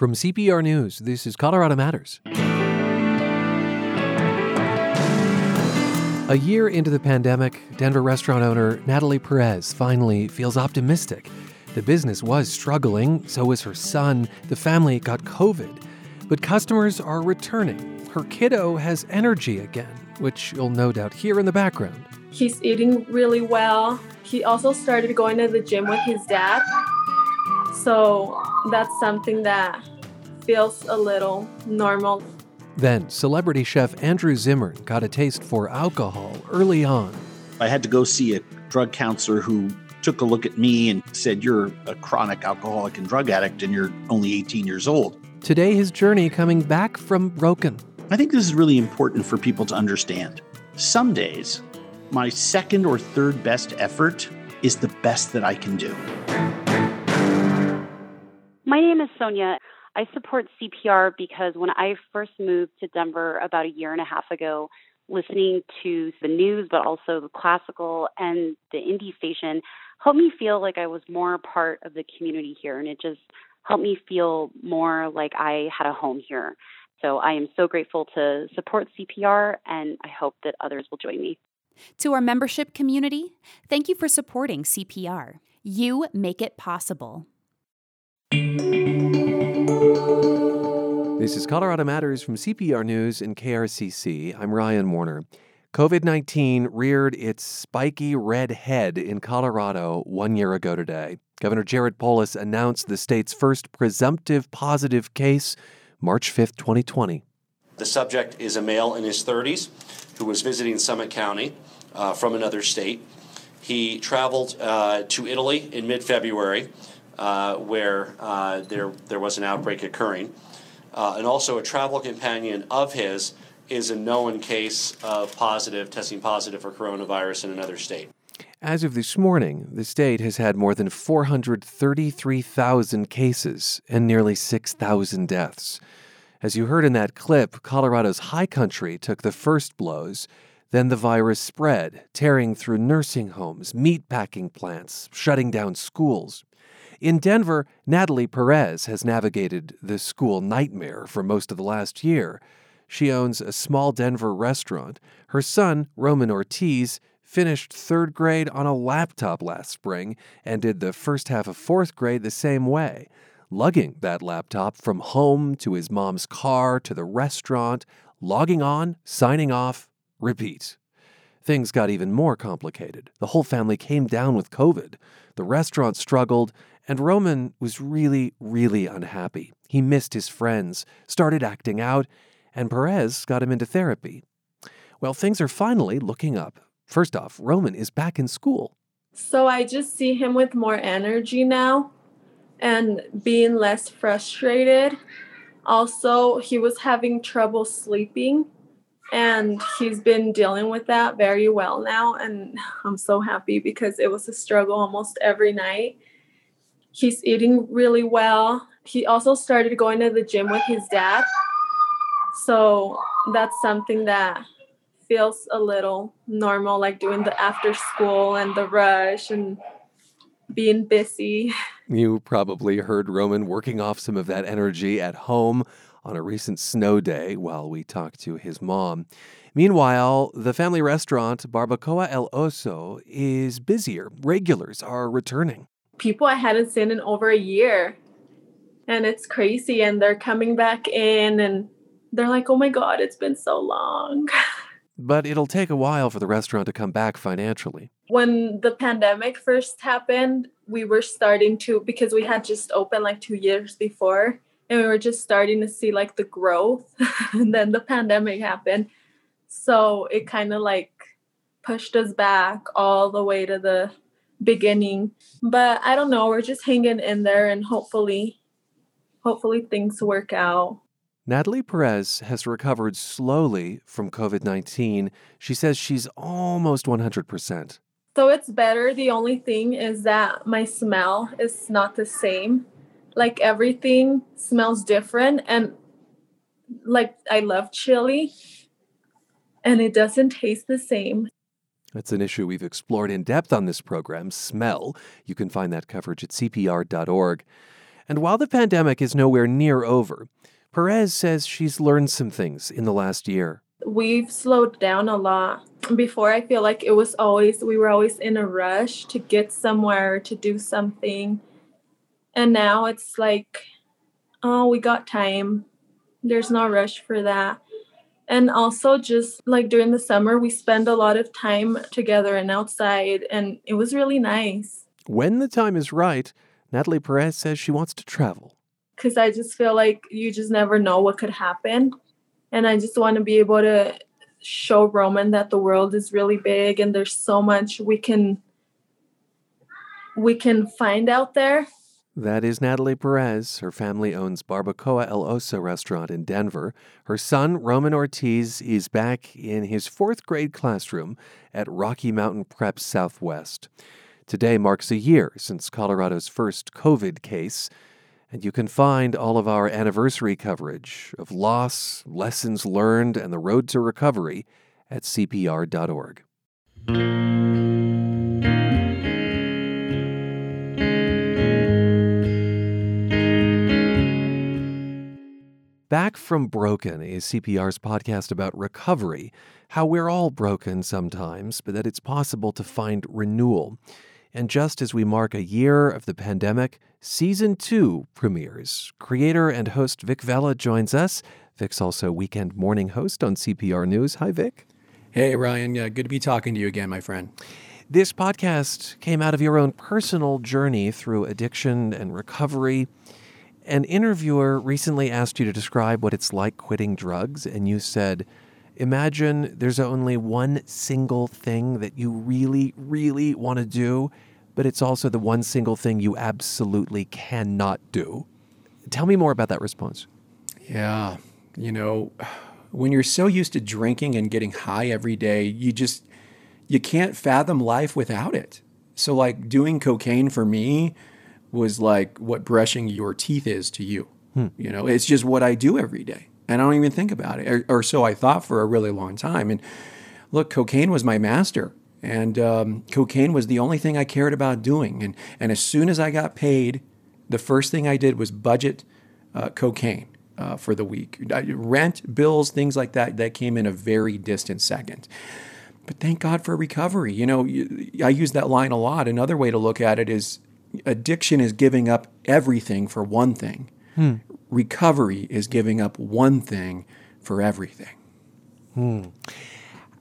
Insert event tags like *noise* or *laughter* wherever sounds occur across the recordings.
From CPR News, this is Colorado Matters. A year into the pandemic, Denver restaurant owner Natalie Perez finally feels optimistic. The business was struggling, so was her son. The family got COVID. But customers are returning. Her kiddo has energy again, which you'll no doubt hear in the background. He's eating really well. He also started going to the gym with his dad. So that's something that feels a little normal. Then, celebrity chef Andrew Zimmern got a taste for alcohol early on. I had to go see a drug counselor who took a look at me and said, You're a chronic alcoholic and drug addict, and you're only 18 years old. Today, his journey coming back from broken. I think this is really important for people to understand. Some days, my second or third best effort is the best that I can do. My name is Sonia. I support CPR because when I first moved to Denver about a year and a half ago, listening to the news, but also the classical and the indie station helped me feel like I was more a part of the community here. And it just helped me feel more like I had a home here. So I am so grateful to support CPR, and I hope that others will join me. To our membership community, thank you for supporting CPR. You make it possible. This is Colorado Matters from CPR News and KRCC. I'm Ryan Warner. COVID 19 reared its spiky red head in Colorado one year ago today. Governor Jared Polis announced the state's first presumptive positive case March 5th, 2020. The subject is a male in his 30s who was visiting Summit County uh, from another state. He traveled uh, to Italy in mid February, uh, where uh, there, there was an outbreak occurring. Uh, and also, a travel companion of his is a known case of positive, testing positive for coronavirus in another state. As of this morning, the state has had more than 433,000 cases and nearly 6,000 deaths. As you heard in that clip, Colorado's high country took the first blows. Then the virus spread, tearing through nursing homes, meatpacking plants, shutting down schools. In Denver, Natalie Perez has navigated the school nightmare for most of the last year. She owns a small Denver restaurant. Her son, Roman Ortiz, finished third grade on a laptop last spring and did the first half of fourth grade the same way, lugging that laptop from home to his mom's car to the restaurant, logging on, signing off, repeat. Things got even more complicated. The whole family came down with COVID. The restaurant struggled, and Roman was really, really unhappy. He missed his friends, started acting out, and Perez got him into therapy. Well, things are finally looking up. First off, Roman is back in school. So I just see him with more energy now and being less frustrated. Also, he was having trouble sleeping and he's been dealing with that very well now and I'm so happy because it was a struggle almost every night He's eating really well. He also started going to the gym with his dad. So that's something that feels a little normal, like doing the after school and the rush and being busy. You probably heard Roman working off some of that energy at home on a recent snow day while we talked to his mom. Meanwhile, the family restaurant Barbacoa El Oso is busier. Regulars are returning people I hadn't seen in over a year. And it's crazy. And they're coming back in and they're like, oh my God, it's been so long. *laughs* But it'll take a while for the restaurant to come back financially. When the pandemic first happened, we were starting to, because we had just opened like two years before, and we were just starting to see like the growth. *laughs* and then the pandemic happened. So it kind of like pushed us back all the way to the beginning. But I don't know, we're just hanging in there and hopefully hopefully things work out. Natalie Perez has recovered slowly from COVID 19. She says she's almost 100%. So it's better. The only thing is that my smell is not the same. Like everything smells different. And like I love chili and it doesn't taste the same. That's an issue we've explored in depth on this program, smell. You can find that coverage at cpr.org. And while the pandemic is nowhere near over, Perez says she's learned some things in the last year. We've slowed down a lot. Before, I feel like it was always, we were always in a rush to get somewhere, to do something. And now it's like, oh, we got time. There's no rush for that. And also, just like during the summer, we spend a lot of time together and outside, and it was really nice. When the time is right, Natalie Perez says she wants to travel. Because I just feel like you just never know what could happen. And I just want to be able to show Roman that the world is really big and there's so much we can we can find out there that is Natalie Perez. Her family owns Barbacoa El Oso restaurant in Denver. Her son, Roman Ortiz, is back in his fourth grade classroom at Rocky Mountain Prep Southwest. Today marks a year since Colorado's first COVID case, and you can find all of our anniversary coverage of loss, lessons learned, and the road to recovery at CPR.org. Back from Broken is CPR's podcast about recovery, how we're all broken sometimes, but that it's possible to find renewal. And just as we mark a year of the pandemic, season two premieres. Creator and host Vic Vela joins us. Vic's also weekend morning host on CPR News. Hi, Vic. Hey, Ryan. Yeah, good to be talking to you again, my friend. This podcast came out of your own personal journey through addiction and recovery. An interviewer recently asked you to describe what it's like quitting drugs, and you said, Imagine there's only one single thing that you really, really want to do, but it's also the one single thing you absolutely cannot do. Tell me more about that response. Yeah. You know, when you're so used to drinking and getting high every day, you just you can't fathom life without it. So like doing cocaine for me was like what brushing your teeth is to you. Hmm. You know, it's just what I do every day. And I don't even think about it, or, or, so I thought for a really long time. And look, cocaine was my master, and um, cocaine was the only thing I cared about doing. And and as soon as I got paid, the first thing I did was budget uh, cocaine uh, for the week, rent, bills, things like that. That came in a very distant second. But thank God for recovery. You know, I use that line a lot. Another way to look at it is addiction is giving up everything for one thing. Hmm. Recovery is giving up one thing for everything. Hmm.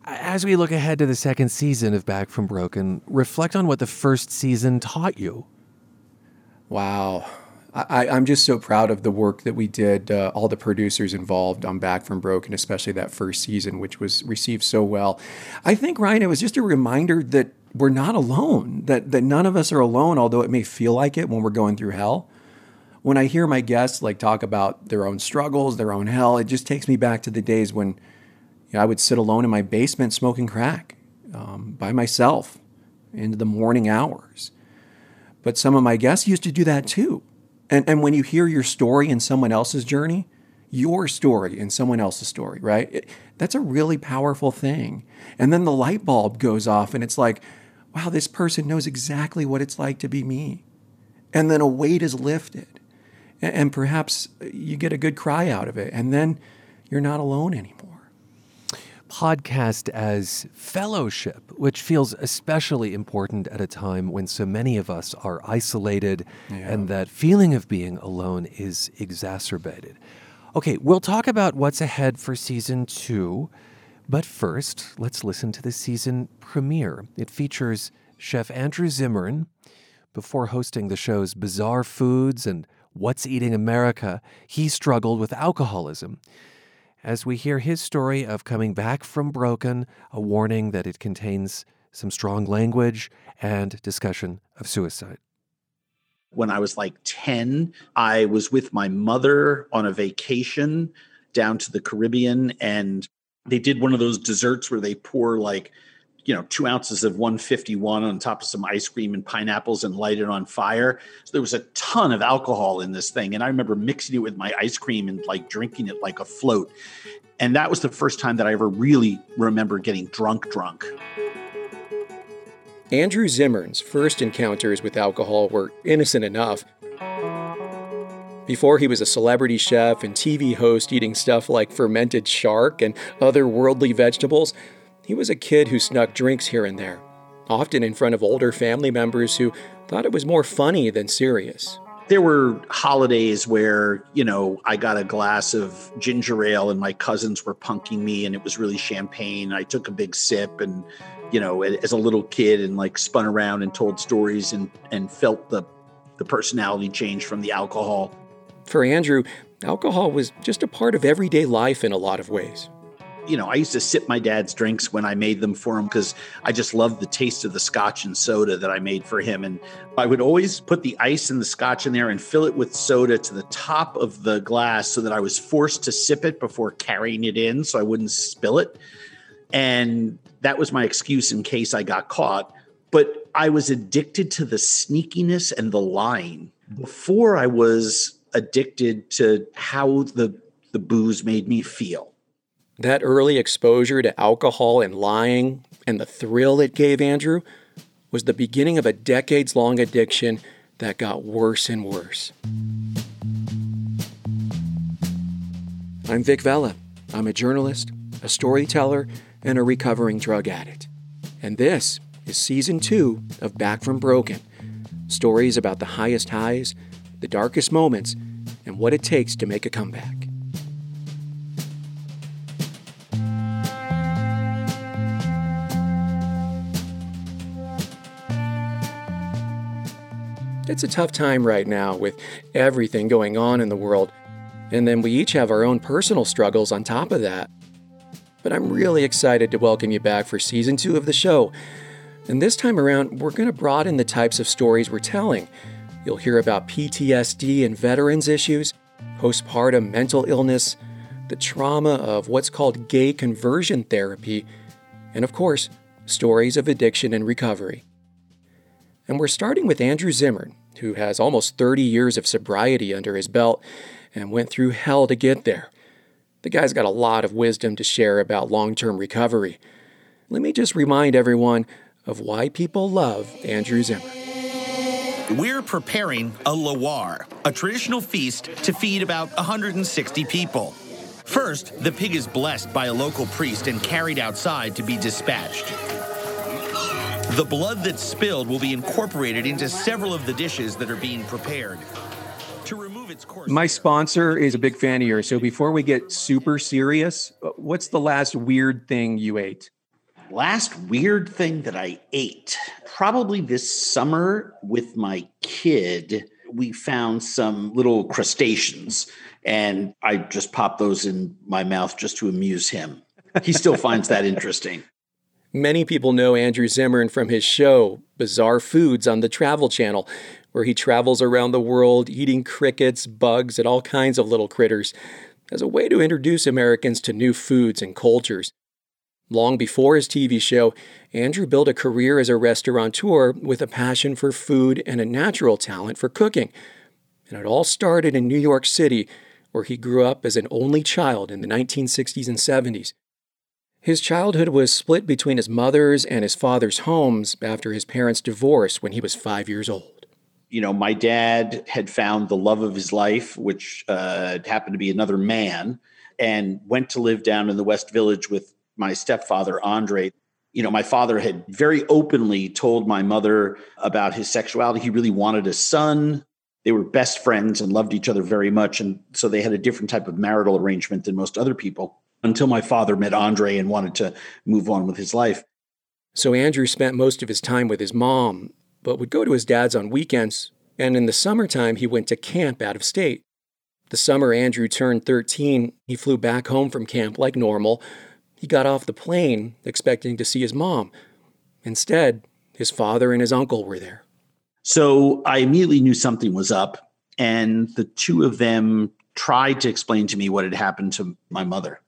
As we look ahead to the second season of Back from Broken, reflect on what the first season taught you. Wow. I, am just so proud of the work that we did, uh, all the producers involved on Back from Broken, especially that first season, which was received so well. I think, Ryan, it was just a reminder that we're not alone, that, that none of us are alone, although it may feel like it when we're going through hell. When I hear my guests like talk about their own struggles, their own hell, it just takes me back to the days when you know, I would sit alone in my basement smoking crack um, by myself into the morning hours. But some of my guests used to do that too. And, and when you hear your story in someone else's journey, your story in someone else's story, right? It, that's a really powerful thing. And then the light bulb goes off, and it's like, wow, this person knows exactly what it's like to be me. And then a weight is lifted. And, and perhaps you get a good cry out of it. And then you're not alone anymore. Podcast as fellowship, which feels especially important at a time when so many of us are isolated yeah. and that feeling of being alone is exacerbated. Okay, we'll talk about what's ahead for season two. But first, let's listen to the season premiere. It features Chef Andrew Zimmern. Before hosting the show's Bizarre Foods and What's Eating America, he struggled with alcoholism. As we hear his story of coming back from Broken, a warning that it contains some strong language and discussion of suicide. When I was like 10, I was with my mother on a vacation down to the Caribbean, and they did one of those desserts where they pour like you know two ounces of 151 on top of some ice cream and pineapples and light it on fire. So there was a ton of alcohol in this thing. And i remember mixing it with my ice cream and like drinking it like a float. And that was the first time that i ever really remember getting drunk drunk. Andrew zimmern's first encounters with alcohol were innocent enough. Before he was a celebrity chef and TV host eating stuff like fermented shark and other worldly vegetables, he was a kid who snuck drinks here and there, often in front of older family members who thought it was more funny than serious. There were holidays where, you know, I got a glass of ginger ale and my cousins were punking me and it was really champagne. I took a big sip and, you know, as a little kid and like spun around and told stories and and felt the the personality change from the alcohol. For Andrew, alcohol was just a part of everyday life in a lot of ways you know, I used to sip my dad's drinks when I made them for him because I just loved the taste of the scotch and soda that I made for him. And I would always put the ice and the scotch in there and fill it with soda to the top of the glass so that I was forced to sip it before carrying it in so I wouldn't spill it. And that was my excuse in case I got caught. But I was addicted to the sneakiness and the lying before I was addicted to how the the booze made me feel. That early exposure to alcohol and lying and the thrill it gave Andrew was the beginning of a decades long addiction that got worse and worse. I'm Vic Vela. I'm a journalist, a storyteller, and a recovering drug addict. And this is season two of Back from Broken stories about the highest highs, the darkest moments, and what it takes to make a comeback. It's a tough time right now with everything going on in the world, and then we each have our own personal struggles on top of that. But I'm really excited to welcome you back for season two of the show. And this time around, we're going to broaden the types of stories we're telling. You'll hear about PTSD and veterans issues, postpartum mental illness, the trauma of what's called gay conversion therapy, and of course, stories of addiction and recovery. And we're starting with Andrew Zimmern, who has almost 30 years of sobriety under his belt and went through hell to get there. The guy's got a lot of wisdom to share about long term recovery. Let me just remind everyone of why people love Andrew Zimmern. We're preparing a lawar, a traditional feast to feed about 160 people. First, the pig is blessed by a local priest and carried outside to be dispatched. The blood that's spilled will be incorporated into several of the dishes that are being prepared. To remove its course. My sponsor is a big fan of yours. So before we get super serious, what's the last weird thing you ate? Last weird thing that I ate, probably this summer with my kid, we found some little crustaceans and I just popped those in my mouth just to amuse him. He still finds that interesting. Many people know Andrew Zimmern from his show, Bizarre Foods, on the Travel Channel, where he travels around the world eating crickets, bugs, and all kinds of little critters as a way to introduce Americans to new foods and cultures. Long before his TV show, Andrew built a career as a restaurateur with a passion for food and a natural talent for cooking. And it all started in New York City, where he grew up as an only child in the 1960s and 70s. His childhood was split between his mother's and his father's homes after his parents' divorce when he was five years old. You know, my dad had found the love of his life, which uh, happened to be another man, and went to live down in the West Village with my stepfather, Andre. You know, my father had very openly told my mother about his sexuality. He really wanted a son. They were best friends and loved each other very much. And so they had a different type of marital arrangement than most other people until my father met Andre and wanted to move on with his life. So Andrew spent most of his time with his mom, but would go to his dad's on weekends, and in the summertime he went to camp out of state. The summer Andrew turned 13, he flew back home from camp like normal. He got off the plane expecting to see his mom. Instead, his father and his uncle were there. So I immediately knew something was up, and the two of them tried to explain to me what had happened to my mother.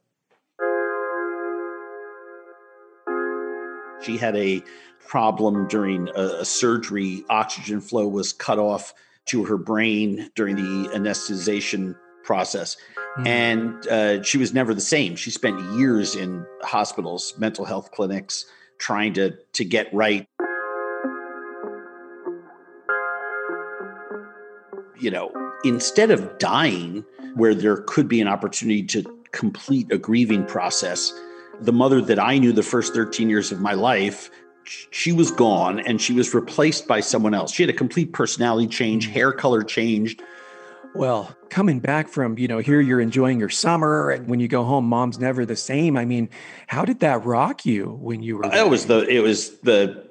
She had a problem during a, a surgery. Oxygen flow was cut off to her brain during the anesthetization process. Mm-hmm. And uh, she was never the same. She spent years in hospitals, mental health clinics, trying to, to get right. You know, instead of dying, where there could be an opportunity to complete a grieving process, the mother that I knew the first 13 years of my life, she was gone and she was replaced by someone else. She had a complete personality change, hair color changed. Well, coming back from, you know, here you're enjoying your summer and when you go home mom's never the same. I mean, how did that rock you when you were It was the it was the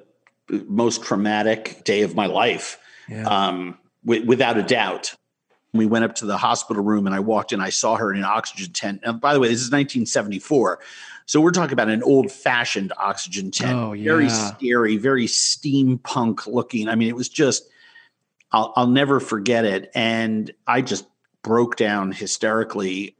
most traumatic day of my life. Yeah. Um w- without a doubt. We went up to the hospital room and I walked in I saw her in an oxygen tent. And by the way, this is 1974. So we're talking about an old fashioned oxygen tent. Oh, Very scary, very steampunk looking. I mean, it was just, I'll, I'll never forget it. And I just broke down hysterically.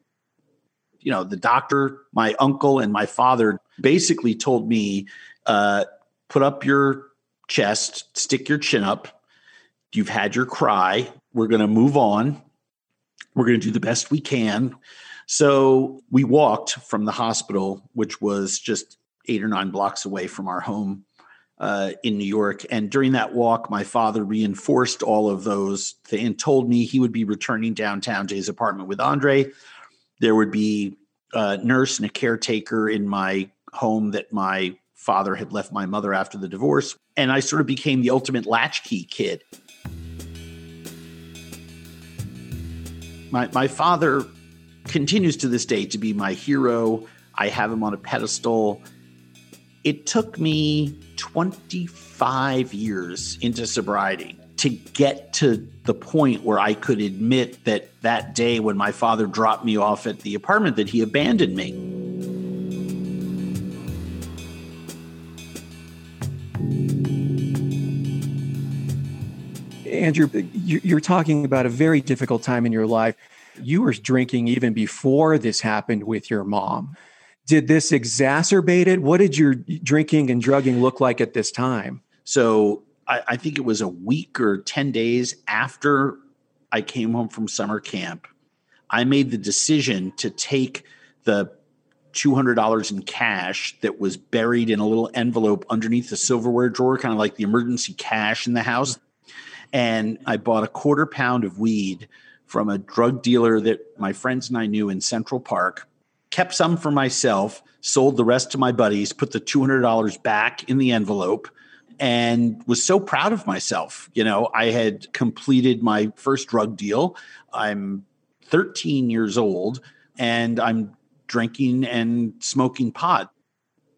You know, the doctor, my uncle, and my father basically told me, uh, put up your chest, stick your chin up. You've had your cry. We're going to move on. We're going to do the best we can. So we walked from the hospital, which was just eight or nine blocks away from our home uh, in New York. And during that walk, my father reinforced all of those th- and told me he would be returning downtown to his apartment with Andre. There would be a nurse and a caretaker in my home that my father had left my mother after the divorce. And I sort of became the ultimate latchkey kid. My, my father continues to this day to be my hero. I have him on a pedestal. It took me 25 years into sobriety to get to the point where I could admit that that day when my father dropped me off at the apartment that he abandoned me. Andrew, you- you're talking about a very difficult time in your life. You were drinking even before this happened with your mom. Did this exacerbate it? What did your drinking and drugging look like at this time? So I, I think it was a week or 10 days after I came home from summer camp. I made the decision to take the $200 in cash that was buried in a little envelope underneath the silverware drawer, kind of like the emergency cash in the house. And I bought a quarter pound of weed from a drug dealer that my friends and I knew in Central Park, kept some for myself, sold the rest to my buddies, put the $200 back in the envelope, and was so proud of myself. You know, I had completed my first drug deal. I'm 13 years old and I'm drinking and smoking pot.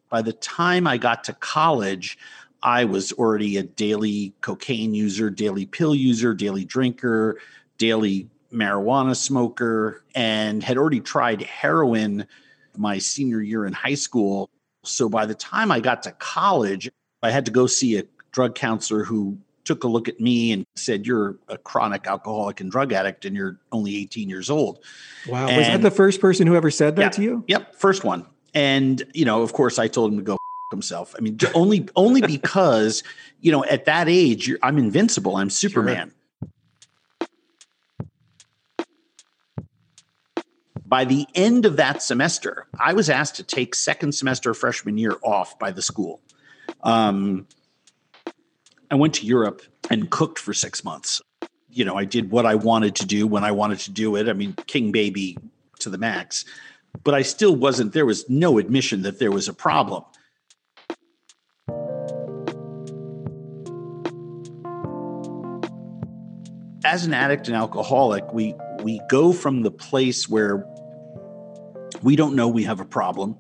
By the time I got to college, I was already a daily cocaine user, daily pill user, daily drinker, daily marijuana smoker, and had already tried heroin my senior year in high school. So by the time I got to college, I had to go see a drug counselor who took a look at me and said, You're a chronic alcoholic and drug addict, and you're only 18 years old. Wow. was that the first person who ever said that Yeah. to you? Yep, first one. And you know, of course, I told him to go himself. I mean, only only because you know at that age you're, I'm invincible. I'm Superman. By the end of that semester, I was asked to take second semester freshman year off by the school. Um, I went to Europe and cooked for six months. You know, I did what I wanted to do when I wanted to do it. I mean, king baby to the max but I still wasn't, there was no admission that there was a problem. As an addict and alcoholic, we we go from the place where we don't know we have a problem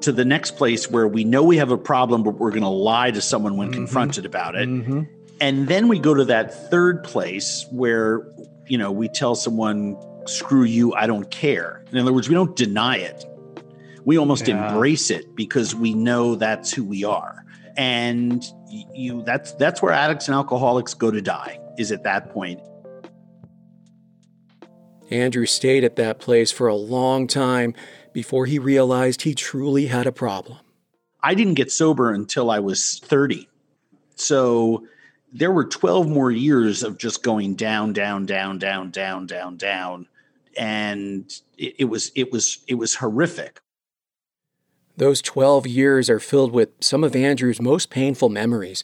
to the next place where we know we have a problem, but we're going to lie to someone when Mhm. confronted about it Mm-hmm. and then we go to that third place where you know we tell someone screw you i don't care in other words we don't deny it we almost Yeah. embrace it because we know that's who we are and you that's that's where addicts and alcoholics go to die is at that point Andrew stayed at that place for a long time before he realized he truly had a problem. I didn't get sober until I was 30. So there were 12 more years of just going down, down, down, down, down, down, down. And it, it was it was it was horrific. Those 12 years are filled with some of Andrew's most painful memories.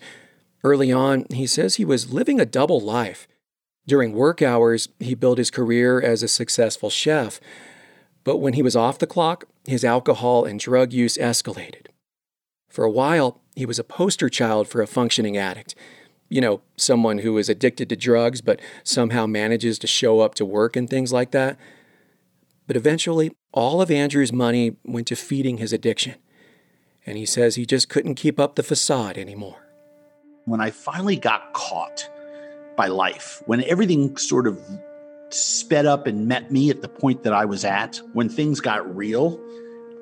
Early on, he says he was living a double life. During work hours, he built his career as a successful chef. But when he was off the clock, his alcohol and drug use escalated. For a while, he was a poster child for a functioning addict. You know, someone who is addicted to drugs but somehow manages to show up to work and things like that. But eventually, all of Andrew's money went to feeding his addiction. And he says he just couldn't keep up the facade anymore. When I finally got caught by life, when everything sort of sped up and met me at the point that I was at, when things got real,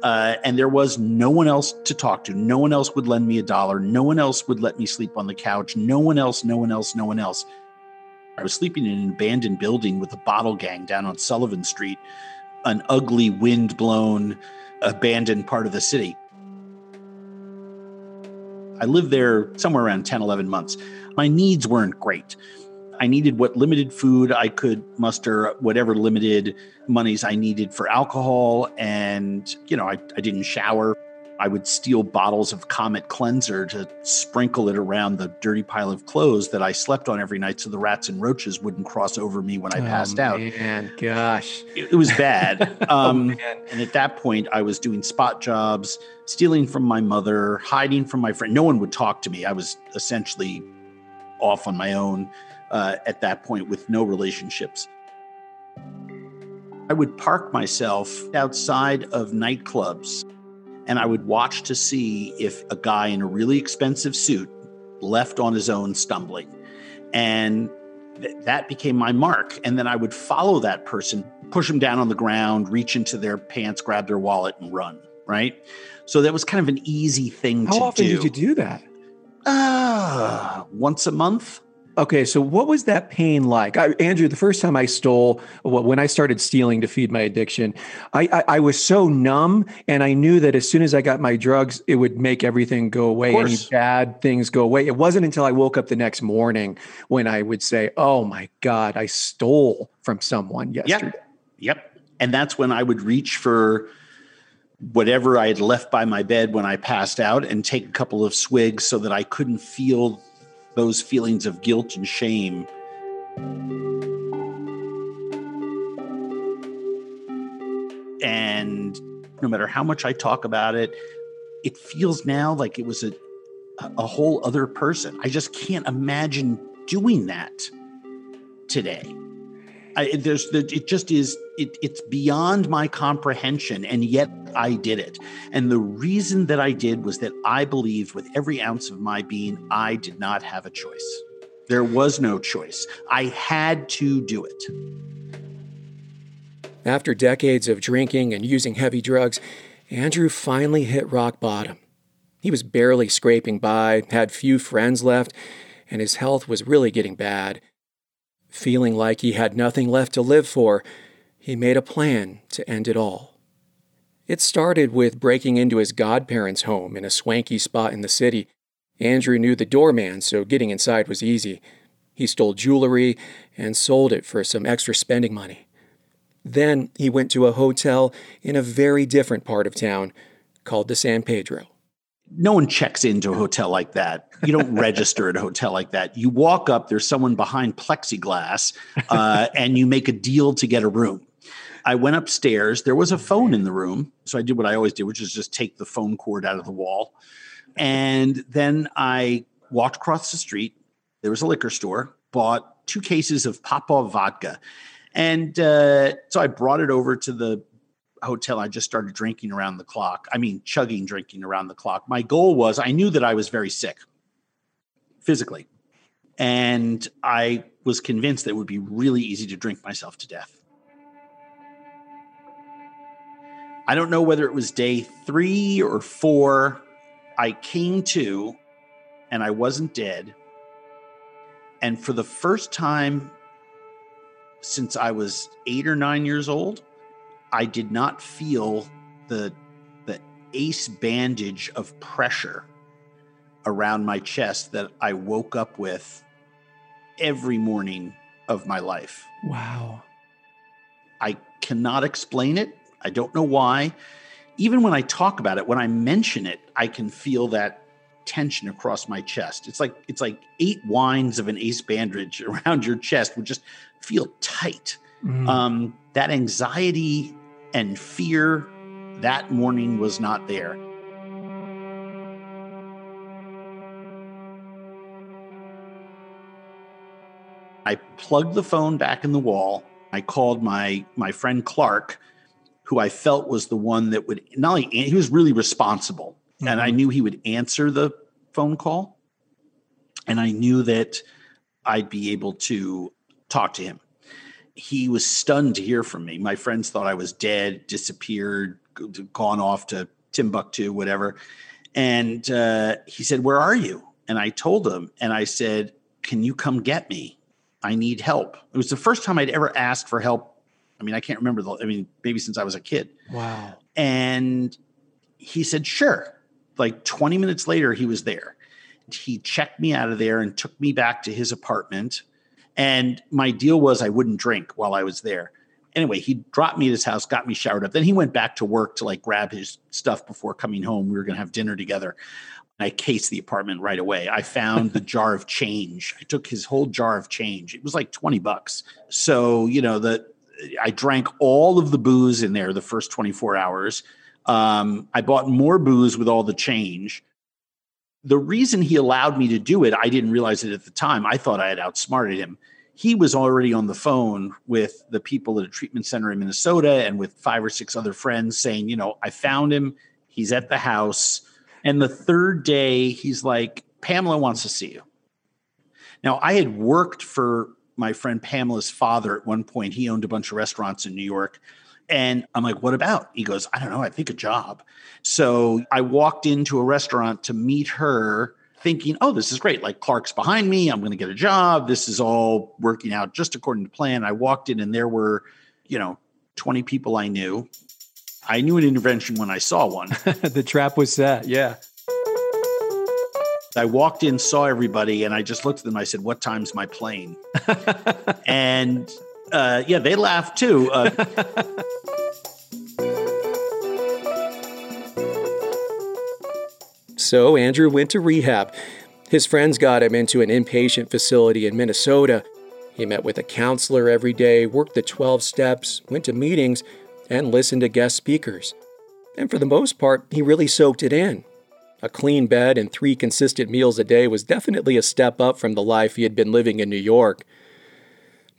uh, and there was no one else to talk to. No one else would lend me a dollar. No one else would let me sleep on the couch. No one else, no one else, no one else. I was sleeping in an abandoned building with a bottle gang down on Sullivan Street, an ugly, wind blown, abandoned part of the city. I lived there somewhere around 10, 11 months. My needs weren't great. I needed what limited food I could muster, whatever limited monies I needed for alcohol. And, you know, I, I didn't shower. I would steal bottles of Comet cleanser to sprinkle it around the dirty pile of clothes that I slept on every night so the rats and roaches wouldn't cross over me when I passed oh, out. Man, gosh. It, it was bad. *laughs* Um, oh, and at that point, I was doing spot jobs, stealing from my mother, hiding from my friend. No one would talk to me. I was essentially off on my own uh, at that point with no relationships. I would park myself outside of nightclubs and I would watch to see if a guy in a really expensive suit left on his own stumbling. And th- that became my mark. And then I would follow that person, push them down on the ground, reach into their pants, grab their wallet, and run. Right. So that was kind of an easy thing How to do. How often did you do that? Uh, once a month. Okay, so what was that pain like, I, Andrew? The first time I stole, well, when I started stealing to feed my addiction, I, I, I, was so numb, and I knew that as soon as I got my drugs, it would make everything go away, any bad things go away. It wasn't until I woke up the next morning when I would say, "Oh my God, I stole from someone yesterday." Yep, yep. And that's when I would reach for whatever I had left by my bed when I passed out and take a couple of swigs so that I couldn't feel those feelings of guilt and shame. And no matter how much I talk about it, it feels now like it was a, a whole other person. I just can't imagine doing that today. I, there's the, it just is it, it's beyond my comprehension and yet i did it. And the reason that i did was that i believed with every ounce of my being i did not have a choice. There was no choice. I had to do it. After decades of drinking and using heavy drugs andrew finally hit rock bottom. He was barely scraping by had few friends left and his health was really getting bad. Feeling like he had nothing left to live for, he made a plan to end it all. It started with breaking into his godparents' home in a swanky spot in the city. Andrew knew the doorman, so getting inside was easy. He stole jewelry and sold it for some extra spending money. Then he went to a hotel in a very different part of town called the San Pedro no one checks into a hotel like that. You don't *laughs* register at a hotel like that. You walk up, there's someone behind plexiglass, uh, and you make a deal to get a room. I went upstairs. There was a phone in the room. So I did what I always do, which is just take the phone cord out of the wall. And then I walked across the street. There was a liquor store, bought two cases of Popov vodka. And uh, so I brought it over to the hotel, I just started drinking around the clock. I mean, chugging drinking around the clock. My goal was I knew that I was very sick physically. And I was convinced that it would be really easy to drink myself to death. I don't know whether it was day three or four. I came to and I wasn't dead. And for the first time since I was eight or nine years old, I did not feel the the ace bandage of pressure around my chest that I woke up with every morning of my life. Wow. I cannot explain it. I don't know why. Even when I talk about it, when I mention it, I can feel that tension across my chest. It's like it's like eight winds of an ace bandage *laughs* around your chest would just feel tight. Mm. Um, that anxiety and fear that morning was not there. I plugged the phone back in the wall. I called my my friend Clark, who I felt was the one that would not only he was really responsible, mm-hmm. and I mm-hmm. knew he would answer the phone call, and I knew that I'd be able to talk to him. He was stunned to hear from me. My friends thought I was dead, disappeared, gone off to Timbuktu, whatever. And uh, he said, "Where are you?" And I told him, and I said, "Can you come get me?" I need help. It was the first time I'd ever asked for help. I mean, I can't remember the, I mean, maybe since I was a kid. Wow. And he said, sure. Like 20 minutes later, he was there. He checked me out of there and took me back to his apartment. And my deal was I wouldn't drink while I was there. Anyway, he dropped me at his house, got me showered up. Then he went back to work to like grab his stuff before coming home. We were going to have dinner together. I cased the apartment right away. I found the jar of change. I took his whole jar of change. It was like 20 bucks. So, you know, the I drank all of the booze in there the first 24 hours. Um, I bought more booze with all the change. The reason he allowed me to do it, I didn't realize it at the time. I thought I had outsmarted him. He was already on the phone with the people at a treatment center in Minnesota and with five or six other friends saying, you know, I found him. He's at the house and the third day, he's like, Pamela wants to see you. Now, I had worked for my friend Pamela's father at one point. He owned a bunch of restaurants in New York. And I'm like, what about? He goes, I don't know. I think a job. So I walked into a restaurant to meet her, thinking, oh, this is great. Like Clark's behind me. I'm going to get a job. This is all working out just according to plan. I walked in and there were, you know, 20 people I knew. I knew an intervention when I saw one. *laughs* the trap was set. Yeah. I walked in, saw everybody, and I just looked at them. I said, "What time's my plane?" *laughs* and uh, yeah, they laughed too. Uh, so Andrew went to rehab. His friends got him into an inpatient facility in Minnesota. He met with a counselor every day, worked the 12 steps, went to meetings, and listened to guest speakers. And for the most part, he really soaked it in. A clean bed and three consistent meals a day was definitely a step up from the life he had been living in New York.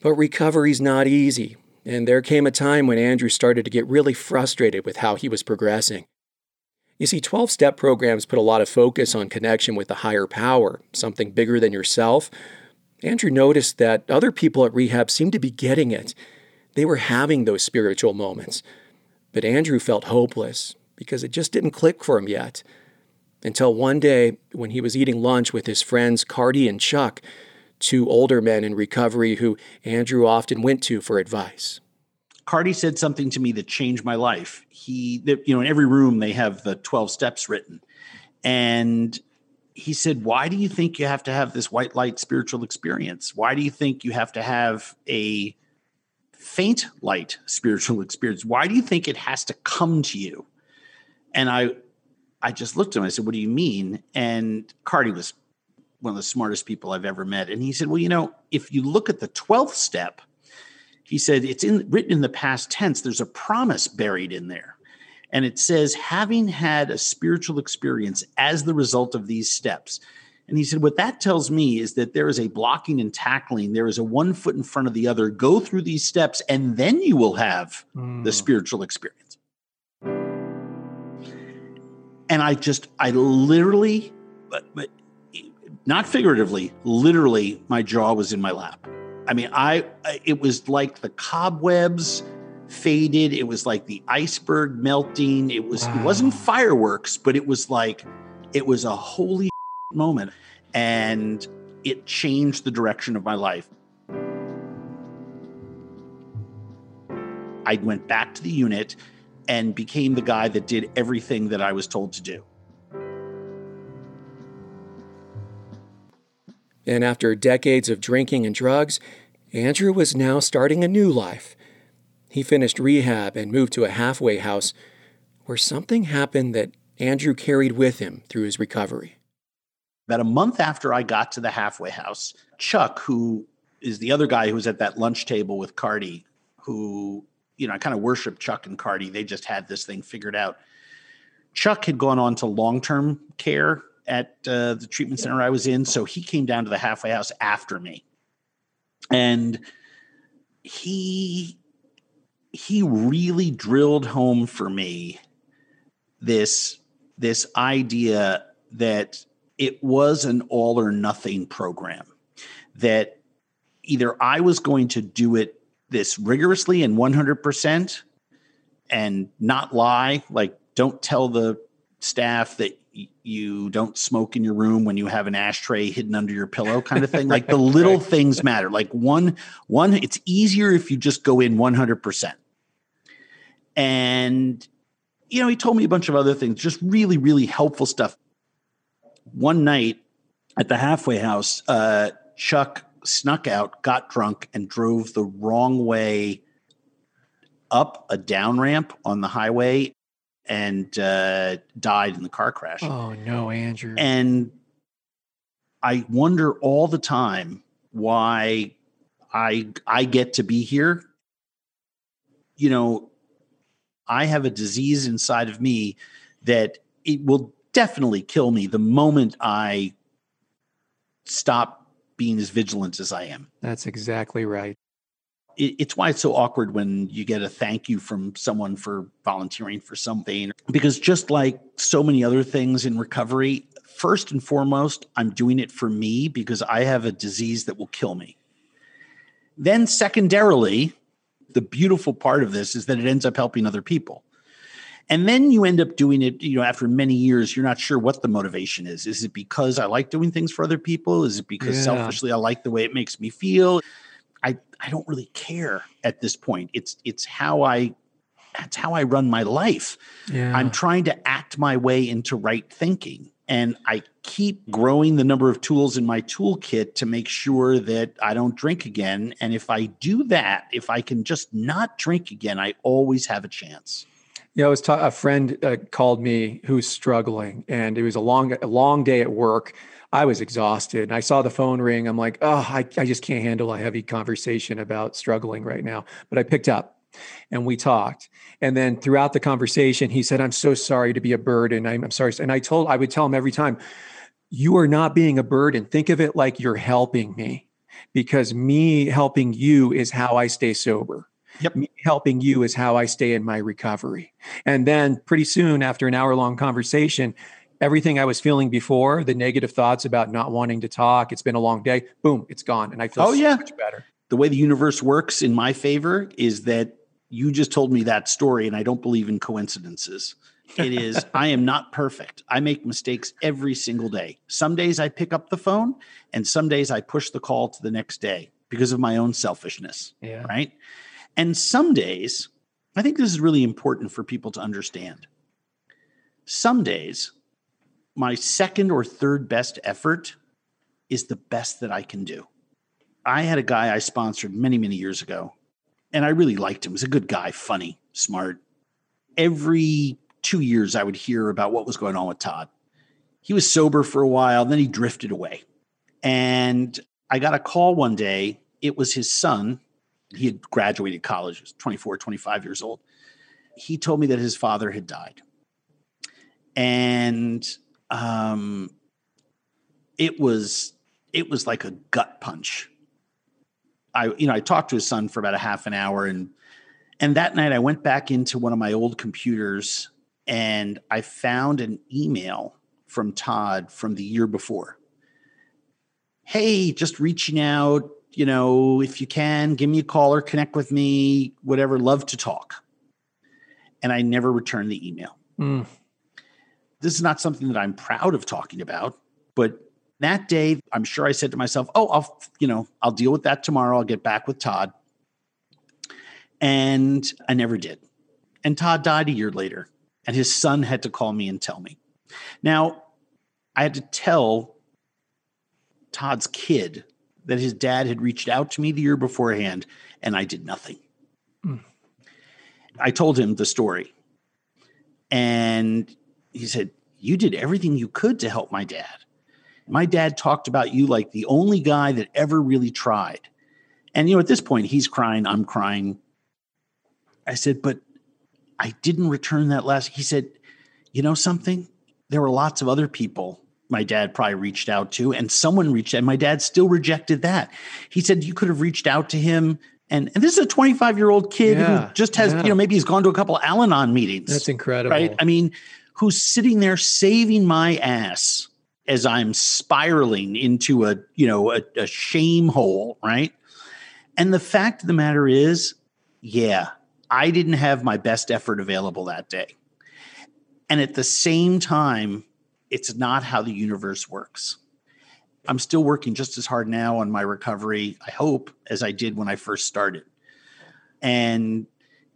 But recovery's not easy, and there came a time when Andrew started to get really frustrated with how he was progressing. You see, 12 step programs put a lot of focus on connection with the higher power, something bigger than yourself. Andrew noticed that other people at rehab seemed to be getting it, they were having those spiritual moments. But Andrew felt hopeless because it just didn't click for him yet. Until one day, when he was eating lunch with his friends Cardi and Chuck, two older men in recovery who Andrew often went to for advice. Cardi said something to me that changed my life. He, you know, in every room they have the 12 steps written. And he said, Why do you think you have to have this white light spiritual experience? Why do you think you have to have a faint light spiritual *laughs* experience why do you think it has to come to you and i i just looked at him i said what do you mean and cardi was one of the smartest people i've ever met and he said well you know if you look at the 12th step he said it's in written in the past tense there's a promise buried in there and it says having had a spiritual experience as the result of these steps and he said, What that tells me is that there is a blocking and tackling. There is a one foot in front of the other. Go through these steps, and then you will have mm. the spiritual experience. And I just, I literally, but, but not figuratively, literally, my jaw was in my lap. I mean, I, it was like the cobwebs faded. It was like the iceberg melting. It was, wow. it wasn't fireworks, but it was like, it was a holy *laughs* moment and it changed the direction of my life. I went back to the unit and became the guy that did everything that I was told to do. And after decades of drinking and drugs, Andrew was now starting a new life. He finished rehab and moved to a halfway house where something happened that Andrew carried with him through his recovery. About a month after I got to the halfway house, Chuck, who is the other guy who was at that lunch table with Cardi, who, you know, I kind of worship Chuck and Cardi. They just had this thing figured out. Chuck had gone on to long term care at uh, the treatment center I was in. So he came down to the halfway house after me. And he he really drilled home for me this this idea that it was an all or nothing program that either I was going to do it this rigorously and 100% and not lie like don't tell the staff that you don't smoke in your room when you have an ashtray hidden under your pillow kind of thing. Like the *laughs* little right. things matter. Like one one it's easier if you just go in 100% and you know he told me a bunch of other things just really really helpful stuff. One night at the halfway house uh, chuck snuck out got drunk and drove the wrong way up a down ramp on the highway and uh, died in the car crash. Oh no, Andrew! And I wonder all the time why I I get to be here. You know, I have a disease inside of me that it will definitely kill me the moment I stop being as vigilant as I am. That's exactly right it, it's why it's so awkward when you get a thank you from someone for volunteering for something. Because just like so many other things in recovery, first and foremost, I'm doing it for me because I have a disease that will kill me. Then, secondarily, the beautiful part of this is that it ends up helping other people. And then you end up doing it, you know, after many years, you're not sure what the motivation is. Is it because I like doing things for other people? Is it because yeah. selfishly I like the way it makes me feel? I I don't really care at this point. It's it's how I that's how I run my life. Yeah. I'm trying to act my way into right thinking. And I keep growing the number of tools in my toolkit to make sure that I don't drink again. And if I do that, if I can just not drink again, I always have a chance. Yeah, I was ta- a friend uh, called me who's struggling, and it was a long, a long day at work. I was exhausted. And I saw the phone ring. I'm like, oh, I, I just can't handle a heavy conversation about struggling right now. But I picked up and we talked. And then throughout the conversation, he said, I'm so sorry to be a burden. I'm, I'm sorry. And I told, I would tell him every time, you are not being a burden. Think of it like you're helping me because me helping you is how I stay sober. Yep. Me helping you is how I stay in my recovery. And then pretty soon after an hour long conversation, everything I was feeling before, the negative thoughts about not wanting to talk, it's been a long day, boom, it's gone. And I feel oh, so yeah. much better. The way the universe works in my favor is that you just told me that story, and I don't believe in coincidences. It is, *laughs* I am not perfect. I make mistakes every single day. Some days I pick up the phone, and some days I push the call to the next day because of my own selfishness. Yeah. Right. And some days, I think this is really important for people to understand. Some days my second or third best effort is the best that I can do. I had a guy I sponsored many, many years ago, and I really liked him. He was a good guy, funny, smart. Every two years, I would hear about what was going on with Todd. He was sober for a while, then he drifted away. And I got a call one day. It was his son. He had graduated college, he was 24, 25 years old. He told me that his father had died. And um, it was it was like a gut punch. I you know I talked to his son for about a half an hour and and that night I went back into one of my old computers and I found an email from Todd from the year before. Hey, just reaching out, you know, if you can, give me a call or connect with me, whatever, love to talk. And I never returned the email. Mm this is not something that I'm proud of talking about, but that day, I'm sure I said to myself, "Oh, I'll, you know, I'll deal with that tomorrow. I'll get back with Todd." And I never did. And Todd died a year later, and his son had to call me and tell me. Now, I had to tell Todd's kid that his dad had reached out to me the year beforehand, and I did nothing. Mm. I told him the story. And he said, You did everything you could to help my dad. My dad talked about you like the only guy that ever really tried. And, you know, at this point, he's crying, I'm crying. I said, But I didn't return that last. He said, You know something? There were lots of other people my dad probably reached out to, and someone reached out. My dad still rejected that. He said, You could have reached out to him. And, and this is a 25 year old kid Yeah, who just has, yeah. you know, maybe he's gone to a couple Al Anon meetings That's incredible. right? I mean, who's sitting there saving my ass as I'm spiraling into a, you know, a, a shame hole, right? And the fact of the matter is, yeah, I didn't have my best effort available that day. And at the same time, it's not how the universe works. I'm still working just as hard now on my recovery, I hope, as I did when I first started. And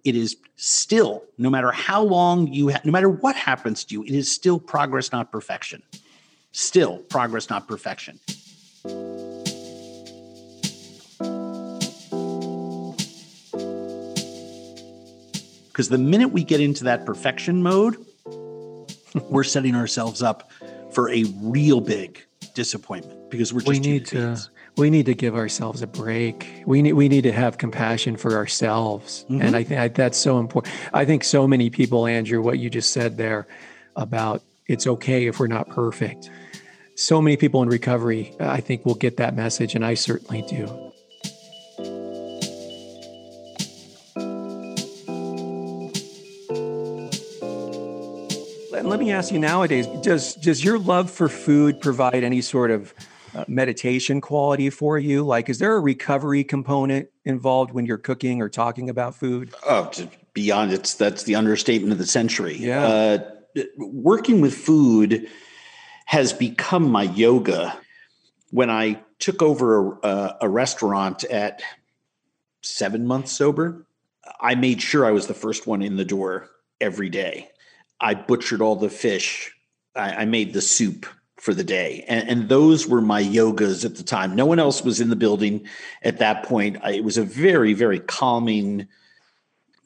it is still, no matter how long you, ha- no matter what happens to you, it is still progress, not perfection. Still progress, not perfection. Because the minute we get into that perfection mode, we're setting ourselves up for a real big disappointment because we're just we need to we need to give ourselves a break. We need we need to have compassion for ourselves, Mhm. and I think that's so important. I think so many people, Andrew, what you just said there about it's okay if we're not perfect. So many people in recovery, I think, will get that message, and I certainly do. Let let me ask you nowadays does does your love for food provide any sort of uh, meditation quality for you like is there a recovery component involved when you're cooking or talking about food Oh, beyond it's that's the understatement of the century. Yeah. Uh, working with food has become my yoga. When I took over a, a restaurant at seven months sober, I made sure I was the first one in the door every day. I butchered all the fish. I, I made the soup for the day. And, and those were my yogas at the time. No one else was in the building at that point. I, it was a very, very calming,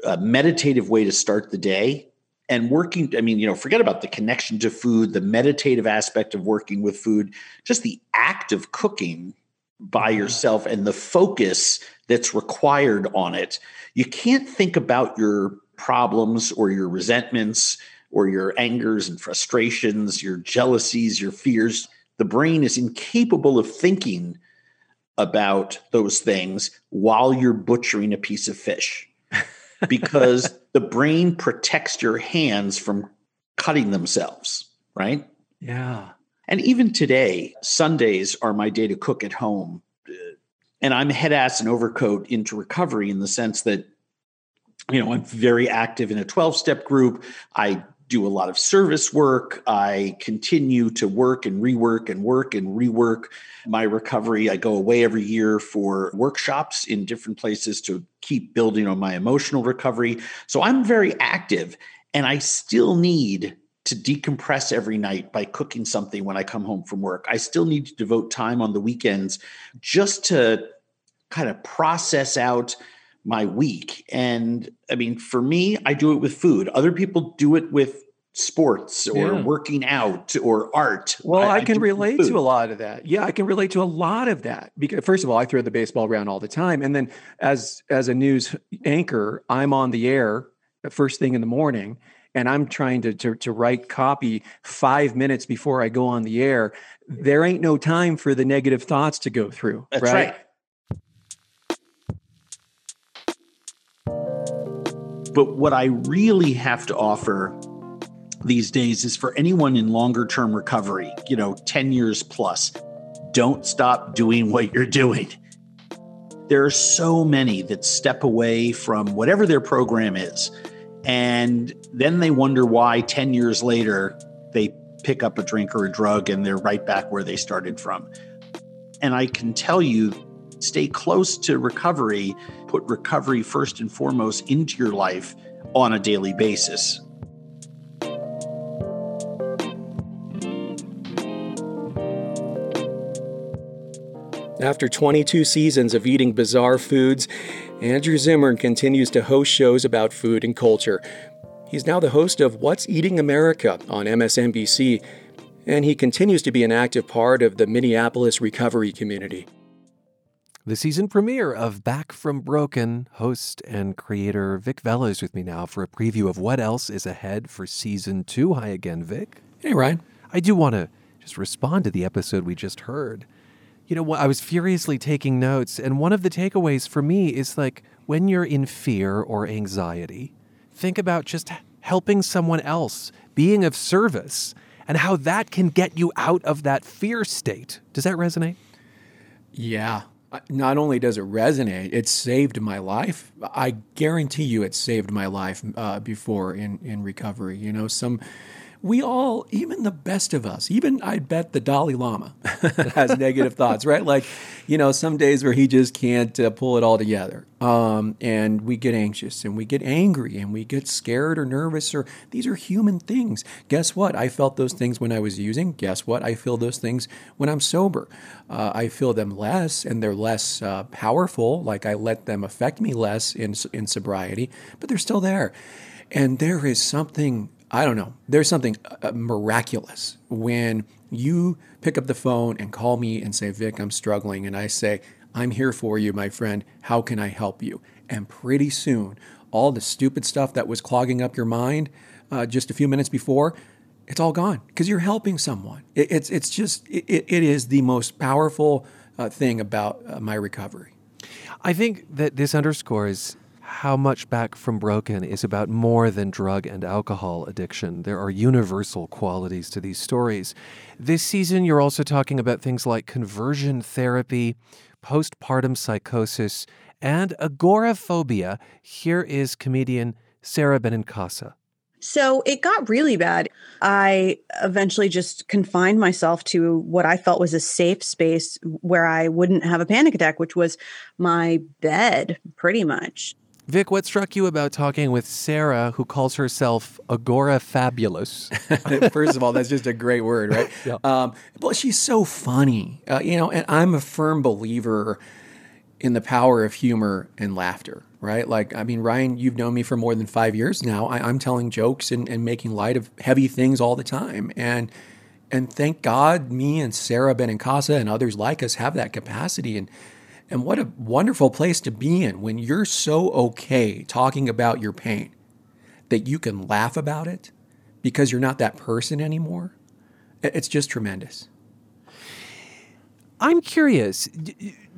uh, meditative way to start the day. And working, I mean, you know, forget about the connection to food, the meditative aspect of working with food, just the act of cooking by yourself and the focus that's required on it. You can't think about your problems or your resentments or your angers and frustrations, your jealousies, your fears. The brain is incapable of thinking about those things while you're butchering a piece of fish *laughs* because the brain protects your hands from cutting themselves, right? yeah And even today, Sundays are my day to cook at home. And I'm head ass and overcoat into recovery in the sense that, you know, I'm very active in a 12 step group. I do a lot of service work. I continue to work and rework and work and rework my recovery. I go away every year for workshops in different places to keep building on my emotional recovery. So I'm very active and I still need to decompress every night by cooking something when I come home from work. I still need to devote time on the weekends just to kind of process out my week. And I mean, for me, I do it with food. Other people do it with sports or Yeah. working out or art. well i, do can relate to a lot of that yeah i can relate to a lot of that because first of all i throw the baseball around all the time and then as as a news anchor i'm on the air the first thing in the morning and i'm trying to, to to write copy five minutes before i go on the air there ain't no time for the negative thoughts to go through That's right. But what I really have to offer these days is for anyone in longer term recovery, you know, 10 years plus, don't stop doing what you're doing. There are so many that step away from whatever their program is. And then they wonder why 10 years later they pick up a drink or a drug and they're right back where they started from. And I can tell you, stay close to recovery, put recovery first and foremost into your life on a daily basis. After 22 seasons of eating bizarre foods, Andrew Zimmern continues to host shows about food and culture. He's now the host of What's Eating America on MSNBC. and he continues to be an active part of the Minneapolis recovery community. The season premiere of Back from Broken, host and creator Vic Vela is with me now for a preview of what else is ahead for season two. Hi again, Vic. Hey, Ryan. I do want to just respond to the episode we just heard. You know, I was furiously taking notes, and one of the takeaways for me is like when you're in fear or anxiety, think about just helping someone else, being of service, and how that can get you out of that fear state. Does that resonate? Yeah. Not only does it resonate, it saved my life. I guarantee you it saved my life uh, before in, in recovery. You know, some we all, even the best of us, even I bet the Dalai Lama *laughs* has negative thoughts, right? Like, you know, some days where he just can't uh, pull it all together. Um, and we get anxious and we get angry and we get scared or nervous, or these are human things. Guess what? I felt those things when I was using. Guess what? I feel those things when I'm sober. Uh, I feel them less and they're less uh, powerful. Like I let them affect me less in, in sobriety, but they're still there. And there is something I don't know. There's something uh, miraculous when you pick up the phone and call me and say, Vic, I'm struggling. And I say, I'm here for you, my friend. How can I help you? And pretty soon, all the stupid stuff that was clogging up your mind uh, just a few minutes before, it's all gone because you're helping someone. It, it's, it's just, it, it is the most powerful uh, thing about uh, my recovery. I think that this underscores how much Back from Broken is about more than drug and alcohol addiction. There are universal qualities to these stories. This season, you're also talking about things like conversion therapy, postpartum psychosis, and agoraphobia. Here is comedian Sarah Benincasa. So it got really bad. I eventually just confined myself to what I felt was a safe space where I wouldn't have a panic attack, which was my bed, pretty much. Vic, what struck you about talking with Sarah, who calls herself Agorafabulous? *laughs* *laughs* First of all, that's just a great word, right? yeah. Um, well, she's so funny, uh, you know, and I'm a firm believer in the power of humor and laughter, right? Like, I mean, Ryan, you've known me for more than five years now. I, am telling jokes and, and making light of heavy things all the time, and and thank God, me and Sarah Benincasa and others like us have that capacity and and what a wonderful place to be in when you're so okay talking about your pain that you can laugh about it because you're not that person anymore. It's just tremendous. I'm curious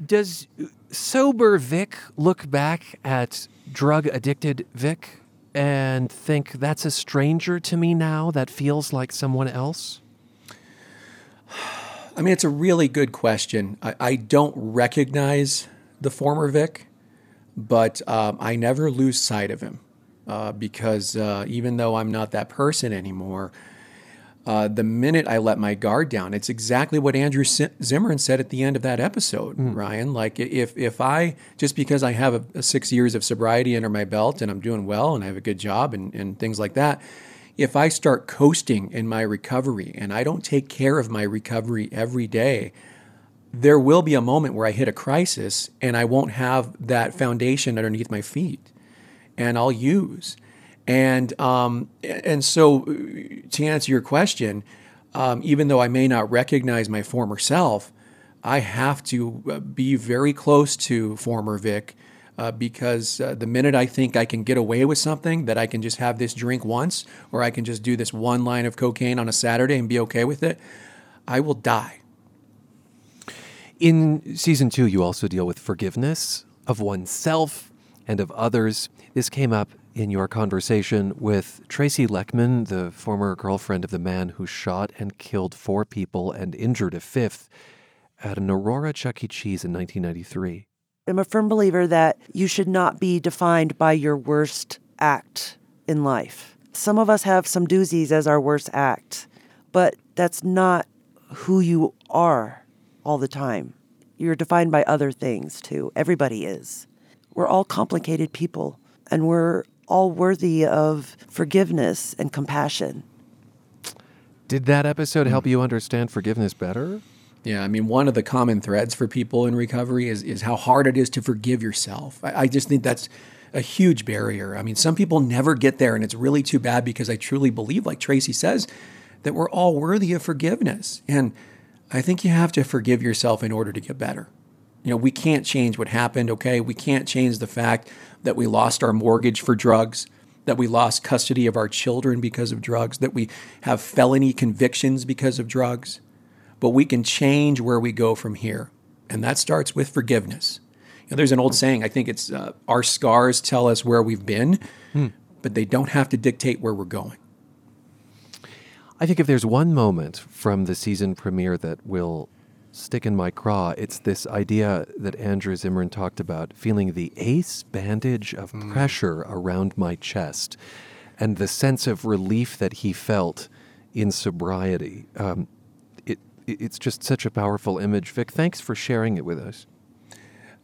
does sober Vic look back at drug addicted Vic and think that's a stranger to me now that feels like someone else? *sighs* I mean, it's a really good question. I, I don't recognize the former Vic, but um, I never lose sight of him uh, because uh, even though I'm not that person anymore, uh, the minute I let my guard down, it's exactly what Andrew Zimmern said at the end of that episode, mm. Ryan. Like if if I just because I have a, a six years of sobriety under my belt and I'm doing well and I have a good job and, and things like that, if I start coasting in my recovery and I don't take care of my recovery every day, there will be a moment where I hit a crisis and I won't have that foundation underneath my feet, and I'll use. And um, and so, to answer your question, um, even though I may not recognize my former self, I have to uh, be very close to former Vic uh, because uh, the minute I think I can get away with something, that I can just have this drink once, or I can just do this one line of cocaine on a Saturday and be okay with it, I will die. In season two, you also deal with forgiveness of oneself and of others. This came up in your conversation with Tracy Leckman, the former girlfriend of the man who shot and killed four people and injured a fifth at an Aurora Chuck E. Cheese in 1993. I'm a firm believer that you should not be defined by your worst act in life. Some of us have some doozies as our worst act, but that's not who you are all the time. You're defined by other things too. Everybody is. We're all complicated people, and we're all worthy of forgiveness and compassion. Did that episode help you understand forgiveness better? Yeah, I mean, one of the common threads for people in recovery is, is how hard it is to forgive yourself. I, I just think that's a huge barrier. I mean, some people never get there, and it's really too bad because I truly believe, like Tracy says, that we're all worthy of forgiveness. And I think you have to forgive yourself in order to get better. You know, we can't change what happened, okay? We can't change the fact that we lost our mortgage for drugs, that we lost custody of our children because of drugs, that we have felony convictions because of drugs. But we can change where we go from here. And that starts with forgiveness. You know, there's an old saying, I think it's uh, our scars tell us where we've been, hmm. but they don't have to dictate where we're going. I think if there's one moment from the season premiere that will stick in my craw, it's this idea that Andrew Zimmern talked about feeling the ace bandage of mm. pressure around my chest and the sense of relief that he felt in sobriety. Um, it's just such a powerful image. Vic, thanks for sharing it with us.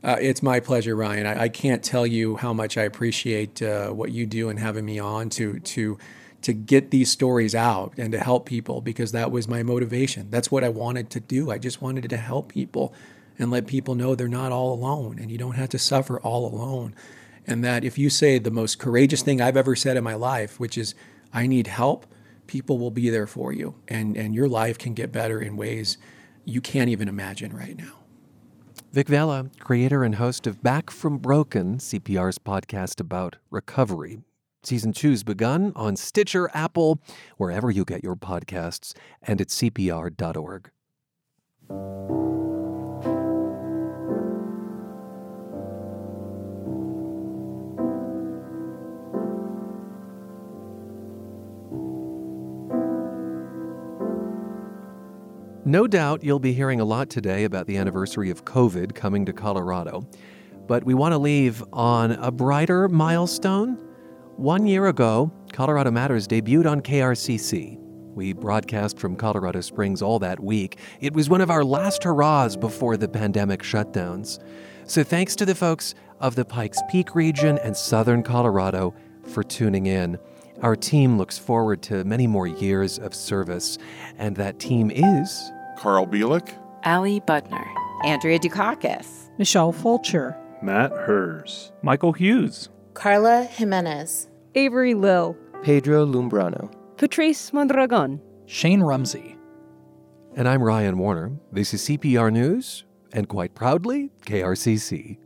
Uh, it's my pleasure, Ryan. I, I, can't tell you how much I appreciate uh, what you do and having me on to to to get these stories out and to help people because that was my motivation. That's what I wanted to do. I just wanted to help people and let people know they're not all alone and you don't have to suffer all alone. And that if you say the most courageous thing I've ever said in my life, which is, I need help, people will be there for you. And, and your life can get better in ways you can't even imagine right now. Vic Vela, creator and host of Back from Broken, CPR's podcast about recovery. Season two's begun on Stitcher, Apple, wherever you get your podcasts, and at CPR.org. No doubt you'll be hearing a lot today about the anniversary of COVID coming to Colorado, but we want to leave on a brighter milestone one year ago, Colorado Matters debuted on KRCC. We broadcast from Colorado Springs all that week. It was one of our last hurrahs before the pandemic shutdowns. So thanks to the folks of the Pikes Peak region and southern Colorado for tuning in. Our team looks forward to many more years of service, and that team is Carl Bielek, Ali Budner, Andrea Dukakis, Michelle Fulcher, Matt Hers, Michael Hughes, Carla Jimenez, Avery Lill, Pedro Lumbrano, Patrice Mondragon, Shane Rumsey. And I'm Ryan Warner. This is CPR News, and quite proudly, KRCC.